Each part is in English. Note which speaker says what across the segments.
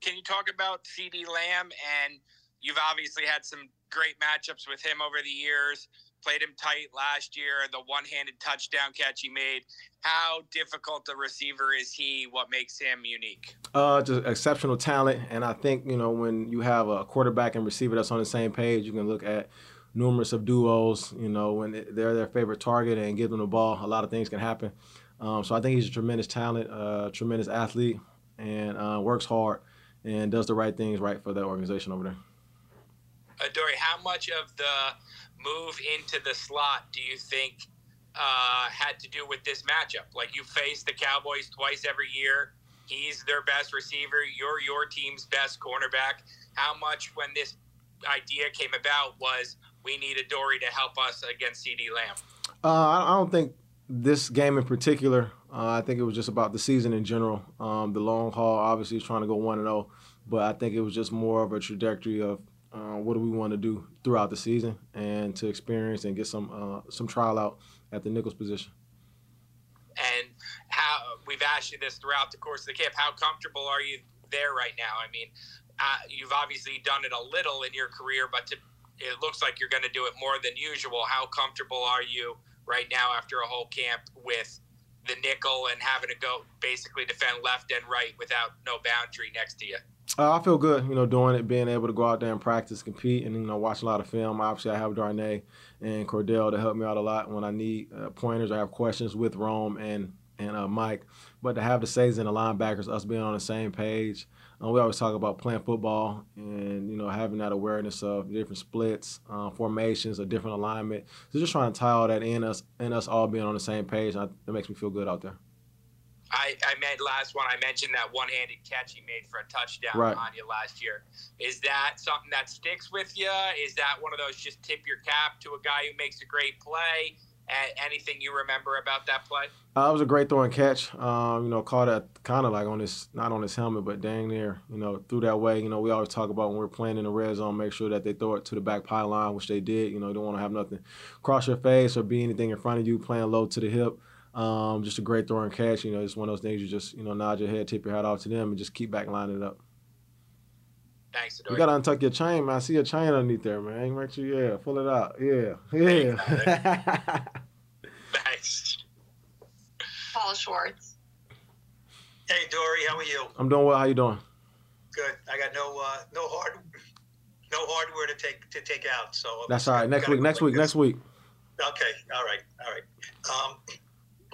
Speaker 1: Can you talk about CeeDee Lamb? And you've obviously had some great matchups with him over the years. Played him tight last year. The one-handed touchdown catch he made. How difficult a receiver is he? What makes him unique?
Speaker 2: Uh, just exceptional talent, and I think you know when you have a quarterback and receiver that's on the same page, you can look at numerous of duos. You know when they're their favorite target and give them the ball, a lot of things can happen. Um, so I think he's a tremendous talent, uh, tremendous athlete, and uh, works hard and does the right things right for that organization over there.
Speaker 1: Adoree, how much of the move into the slot do you think uh, had to do with this matchup? Like you face the Cowboys twice every year. He's their best receiver. You're your team's best cornerback. How much, when this idea came about, was we need Adoree to help us against CeeDee Lamb?
Speaker 2: Uh, I don't think this game in particular. Uh, I think it was just about the season in general. Um, the long haul, obviously, is trying to go one and zero, oh, but I think it was just more of a trajectory of uh, what do we want to do throughout the season and to experience and get some uh, some trial out at the Nichols position.
Speaker 1: And how we've asked you this throughout the course of the camp. How comfortable are you there right now? I mean, uh, you've obviously done it a little in your career, but to, it looks like you're going to do it more than usual. How comfortable are you right now after a whole camp with the nickel and having to go basically defend left and right without no boundary next to you?
Speaker 2: Uh, I feel good, you know, doing it, being able to go out there and practice, compete, and you know, watch a lot of film. Obviously, I have Darnay and Cor'Dale to help me out a lot when I need uh, pointers. I have questions with Rome and and uh, Mike, but to have the Says and the linebackers, us being on the same page, uh, we always talk about playing football and you know having that awareness of different splits, uh, formations, a different alignment. So just trying to tie all that in us and us all being on the same page. I, it makes me feel good out there.
Speaker 1: I, I meant last one. I mentioned that one-handed catch he made for a touchdown
Speaker 2: right.
Speaker 1: on you last year. Is that something that sticks with you? Is that one of those just tip your cap to a guy who makes a great play? anything you remember about that play?
Speaker 2: Uh, it was a great throwing catch. Um, you know, caught it kind of like on his, not on his helmet, but dang near, you know, through that way. You know, we always talk about when we're playing in the red zone, make sure that they throw it to the back pylon, which they did. You know, you don't want to have nothing cross your face or be anything in front of you, playing low to the hip. Um, just a great throwing catch. You know, it's one of those things you just, you know, nod your head, tip your hat off to them, and just keep back lining it up.
Speaker 1: Thanks, Dory.
Speaker 2: You gotta untuck your chain, man. I see a chain underneath there, man. Make sure, yeah, pull it out. Yeah, yeah.
Speaker 1: Thanks.
Speaker 3: Paul Schwartz.
Speaker 4: Hey, Dory, how are you?
Speaker 2: I'm doing well. How you doing?
Speaker 4: Good. I got no uh, no hard no hardware to take to take out. So
Speaker 2: that's all right. Next week. Next week. Next week.
Speaker 4: Okay. All right. All right. Um,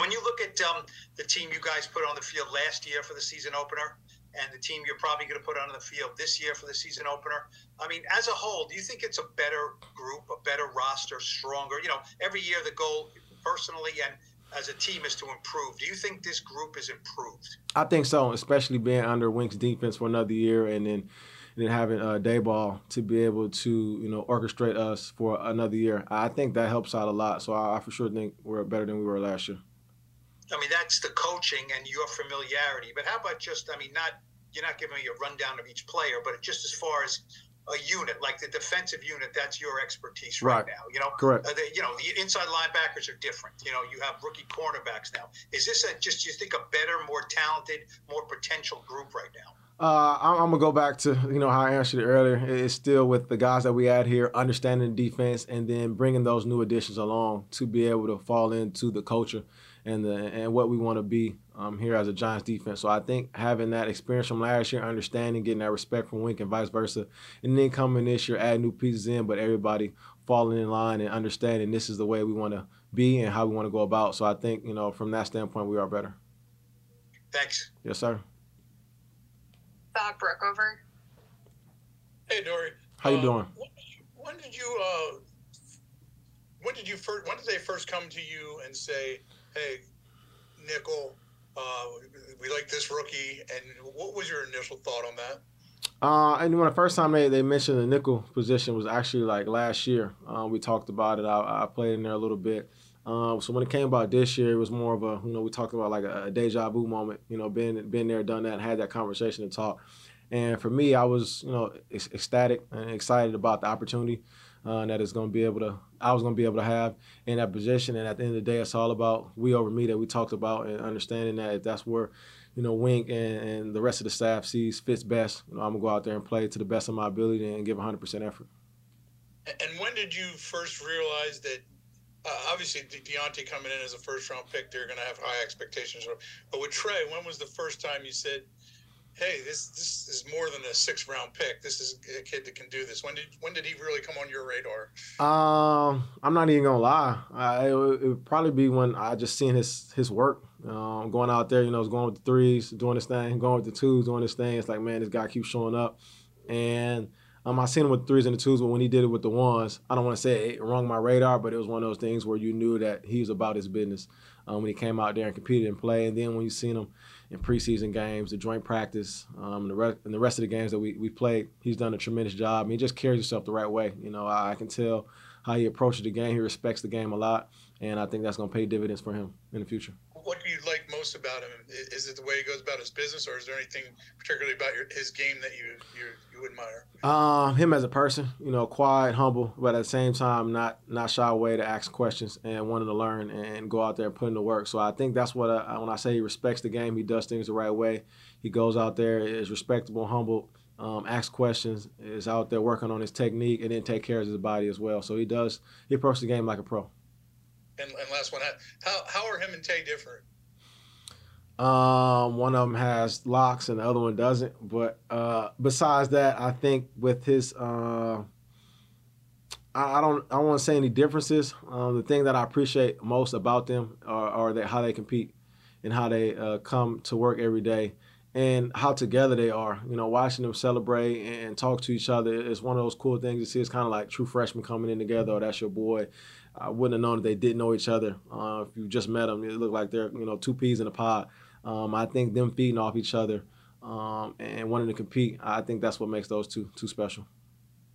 Speaker 4: when you look at um, the team you guys put on the field last year for the season opener, and the team you're probably going to put on the field this year for the season opener. I mean, as a whole, do you think it's a better group, a better roster, stronger? You know, every year the goal personally and as a team is to improve. Do you think this group is improved?
Speaker 2: I think so, especially being under Wink's defense for another year, and then and then having uh, Daboll to be able to you know orchestrate us for another year. I think that helps out a lot. So I, I for sure think we're better than we were last year.
Speaker 4: I mean, that's the coaching and your familiarity. But how about just, I mean, not you're not giving me a rundown of each player, but just as far as a unit, like the defensive unit, that's your expertise right, right. now. You know,
Speaker 2: correct.
Speaker 4: Uh, the, you know, the inside linebackers are different. You know, you have rookie cornerbacks now. Is this a just you think a better, more talented, more potential group right now?
Speaker 2: Uh, I'm, I'm, gonna go back to you know how I answered it earlier. It's still with the guys that we had here, understanding defense, and then bringing those new additions along to be able to fall into the culture and the and what we want to be um, here as a Giants defense. So I think having that experience from last year, understanding, getting that respect from Wink and vice versa, and then coming this year, add new pieces in, but everybody falling in line and understanding this is the way we want to be and how we want to go about. So I think you know from that standpoint, we are better.
Speaker 4: Thanks.
Speaker 2: Yes, sir.
Speaker 3: Bob Brookover.
Speaker 5: Hey, Dory.
Speaker 2: How you
Speaker 5: Uh,
Speaker 2: doing?
Speaker 5: When did you, when did you uh, when did you first when did they first come to you and say, "Hey, Nickel, uh, we like this rookie," and what was your initial thought on that?
Speaker 2: Uh, and when the first time they, they mentioned the nickel position was actually like last year. Uh, we talked about it. I, I played in there a little bit. Um, so when it came about this year, it was more of a you know we talked about like a, a deja vu moment. You know, been been there, done that, had that conversation and talk. And for me, I was you know ec- ecstatic and excited about the opportunity uh, that is going to be able to I was going to be able to have in that position. And at the end of the day, it's all about we over me that we talked about and understanding that if that's where you know Wink and, and the rest of the staff sees fits best, you know, I'm gonna go out there and play to the best of my ability and give 100% effort.
Speaker 5: And when did you first realize that? Uh, obviously, De- Deonte coming in as a first round pick, they're going to have high expectations. But with Tre, when was the first time you said, "Hey, this this is more than a six round pick. This is a kid that can do this"? When did when did he really come on your radar?
Speaker 2: Um, I'm not even gonna lie. I, it, would, it would probably be when I just seen his his work, um, going out there. You know, going with the threes, doing his thing, going with the twos, doing his thing. It's like, man, this guy keeps showing up, and um, I seen him with the threes and the twos, but when he did it with the ones, I don't want to say it rung my radar, but it was one of those things where you knew that he was about his business um, when he came out there and competed and played. And then when you seen him in preseason games, the joint practice, um, and the rest and the rest of the games that we we played, he's done a tremendous job. He just carries himself the right way. You know, I, I can tell how he approaches the game. He respects the game a lot, and I think that's going to pay dividends for him in the future.
Speaker 5: What do you like most about him? Is it the way he goes about his business, or is there anything particularly about your, his game that you you, you admire?
Speaker 2: Uh, him as a person, you know, quiet, humble, but at the same time, not not shy away to ask questions and wanting to learn and go out there and put in the work. So I think that's what I, when I say he respects the game, he does things the right way. He goes out there, is respectable, humble, um, asks questions, is out there working on his technique, and then take care of his body as well. So he does he approaches the game like a pro.
Speaker 5: And, and last one, how how are him and Tay different?
Speaker 2: Um, one of them has locks and the other one doesn't. But uh, besides that, I think with his, uh, I, I don't, I to say any differences. Um, the thing that I appreciate most about them are, are that how they compete and how they uh, come to work every day and how together they are. You know, watching them celebrate and talk to each other is one of those cool things to see. It's kind of like true freshmen coming in together. Or that's your boy. I wouldn't have known that they didn't know each other. Uh, if you just met them, it looked like they're you know two peas in a pod. Um, I think them feeding off each other um, and wanting to compete, I think that's what makes those two two special.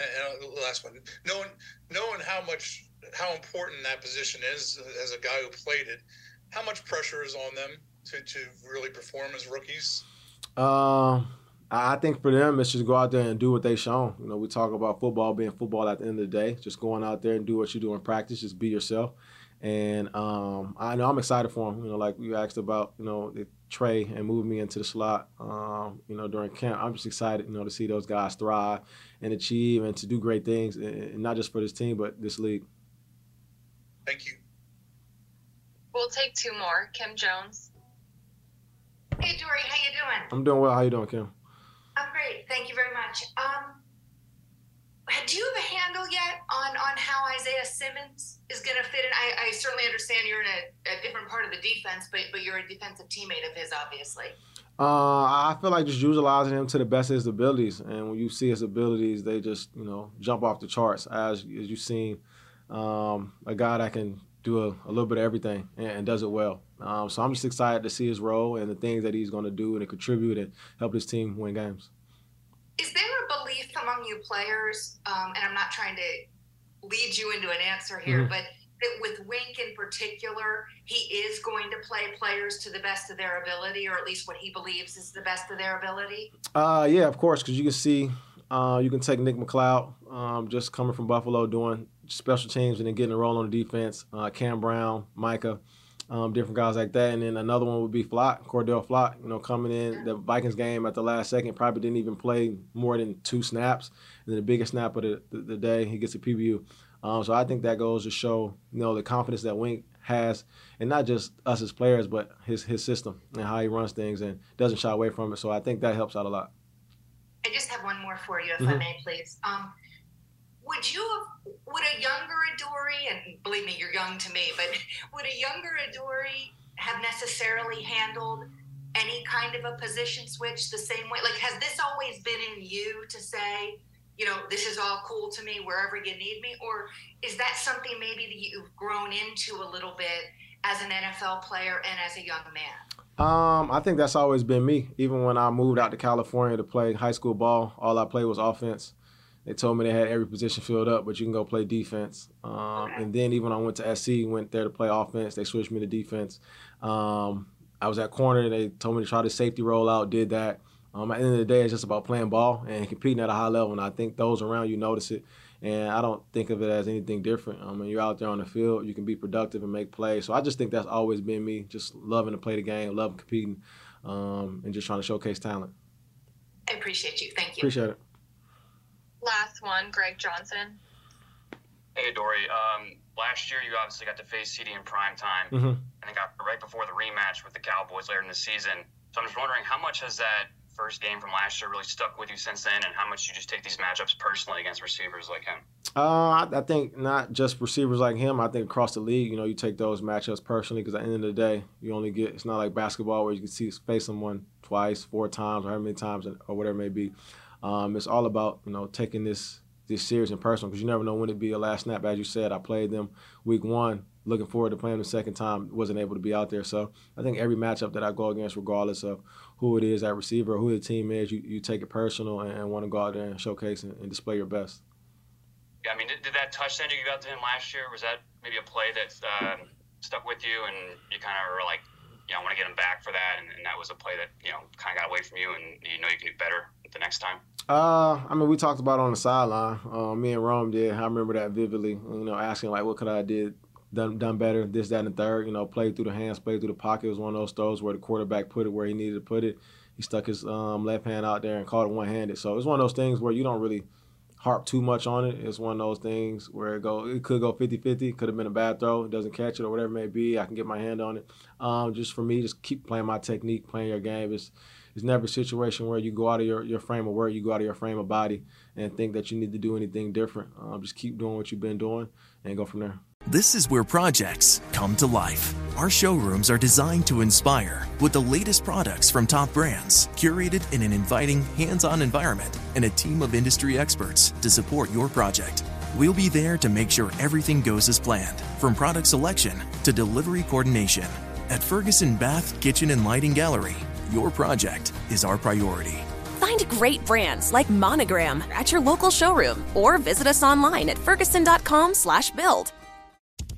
Speaker 5: And, and last one, knowing knowing how much how important that position is as a guy who played it, how much pressure is on them to, to really perform as rookies?
Speaker 2: Uh, I think for them, it's just go out there and do what they shown. You know, we talk about football being football at the end of the day. Just going out there and do what you do in practice. Just be yourself. And um, I know I'm excited for him. You know, like you asked about, you know, the Tre and moving me into the slot. Um, you know, during camp, I'm just excited, you know, to see those guys thrive and achieve and to do great things, and not just for this team, but this league.
Speaker 5: Thank you.
Speaker 3: We'll take two more. Kim Jones.
Speaker 6: Hey Dory, how you doing?
Speaker 2: I'm doing well. How you doing, Kim?
Speaker 6: Great. Thank you very much. Um, do you have a handle yet on on how Isaiah Simmons is going to fit in? I, I certainly understand you're in a, a different part of the defense, but but you're a defensive teammate of his, obviously.
Speaker 2: Uh, I feel like just utilizing him to the best of his abilities, and when you see his abilities, they just you know jump off the charts. As as you've seen, um, a guy that can do a, a little bit of everything and, and does it well. Um, so I'm just excited to see his role and the things that he's going to do and to contribute and help his team win games.
Speaker 6: Is there a belief among you players, um, and I'm not trying to lead you into an answer here,
Speaker 2: Mhm.
Speaker 6: but that with Wink in particular, he is going to play players to the best of their ability, or at least what he believes is the best of their ability?
Speaker 2: Uh, yeah, of course, because you can see, uh, you can take Nick McCloud, um, just coming from Buffalo, doing special teams and then getting a role on the defense. Uh, Cam Brown, Micah, um, different guys like that, and then another one would be Flott, Cor'Dale Flott. You know, coming in the Vikings game at the last second, probably didn't even play more than two snaps, and then the biggest snap of the, the, the day, he gets a PBU. Um, so I think that goes to show, you know, the confidence that Wink has, and not just us as players, but his his system and how he runs things and doesn't shy away from it. So I think that helps out a lot.
Speaker 6: I just have one more for you, if
Speaker 2: Mm-hmm.
Speaker 6: I may, please. Um, would you have, would a younger Adoree, and believe me, you're young to me, but would a younger Adoree have necessarily handled any kind of a position switch the same way? Like, has this always been in you to say, you know, this is all cool to me wherever you need me? Or is that something maybe that you've grown into a little bit as an NFL player and as a young man?
Speaker 2: Um, I think that's always been me. Even when I moved out to California to play high school ball, all I played was offense. They told me they had every position filled up, but you can go play defense. Um, and then even when I went to SC, went there to play offense. They switched me to defense. Um, I was at corner. And they told me to try the safety rollout. Did that. Um, at the end of the day, it's just about playing ball and competing at a high level. And I think those around you notice it. And I don't think of it as anything different. I mean, you're out there on the field, you can be productive and make plays. So I just think that's always been me, just loving to play the game, loving competing, um, and just trying to showcase talent.
Speaker 6: I appreciate you. Thank you.
Speaker 2: Appreciate it.
Speaker 3: Last one, Greg Johnson.
Speaker 7: Hey, Dory. Um, last year, you obviously got to face CeeDee in prime time,
Speaker 2: Mm-hmm.
Speaker 7: and then got right before the rematch with the Cowboys later in the season. So I'm just wondering, how much has that first game from last year really stuck with you since then, and how much you just take these matchups personally against receivers like him?
Speaker 2: Uh, I, I think not just receivers like him. I think across the league, you know, you take those matchups personally because at the end of the day, you only get. It's not like basketball where you can see face someone twice, four times, or how many times, or whatever it may be. Um, it's all about you know taking this this serious and personal because you never know when it be your last snap. As you said, I played them week one. Looking forward to playing the second time. Wasn't able to be out there, so I think every matchup that I go against, regardless of who it is, that receiver, or who the team is, you, you take it personal and, and want to go out there and showcase and, and display your best.
Speaker 7: Yeah, I mean, did, did that touchdown you got to him last year, was that maybe a play that um, stuck with you and you kind of were like, you know, I want to get him back for that, and, and that was a play that, you know, kind of got away from you and you know you can do better the next time?
Speaker 2: Uh, I mean, we talked about on the sideline. Uh, me and Rome did. I remember that vividly. You know, asking like, what could I did done done better? This, that, and the third. You know, played through the hands, played through the pocket. It was one of those throws where the quarterback put it where he needed to put it. He stuck his um, left hand out there and caught it one handed. So it's one of those things where you don't really harp too much on it. It's one of those things where it go it could go 50-50, could have been a bad throw, it doesn't catch it or whatever it may be. I can get my hand on it. Um, just for me, just keep playing my technique, playing your game. It's it's never a situation where you go out of your, your frame of work, you go out of your frame of body and think that you need to do anything different. Um, just keep doing what you've been doing and go from there.
Speaker 8: This is where projects come to life. Our showrooms are designed to inspire with the latest products from top brands, curated in an inviting, hands on environment, and a team of industry experts to support your project. We'll be there to make sure everything goes as planned, from product selection to delivery coordination. At Ferguson Bath Kitchen and Lighting Gallery, your project is our priority.
Speaker 9: Find great brands like Monogram at your local showroom or visit us online at ferguson.com/build.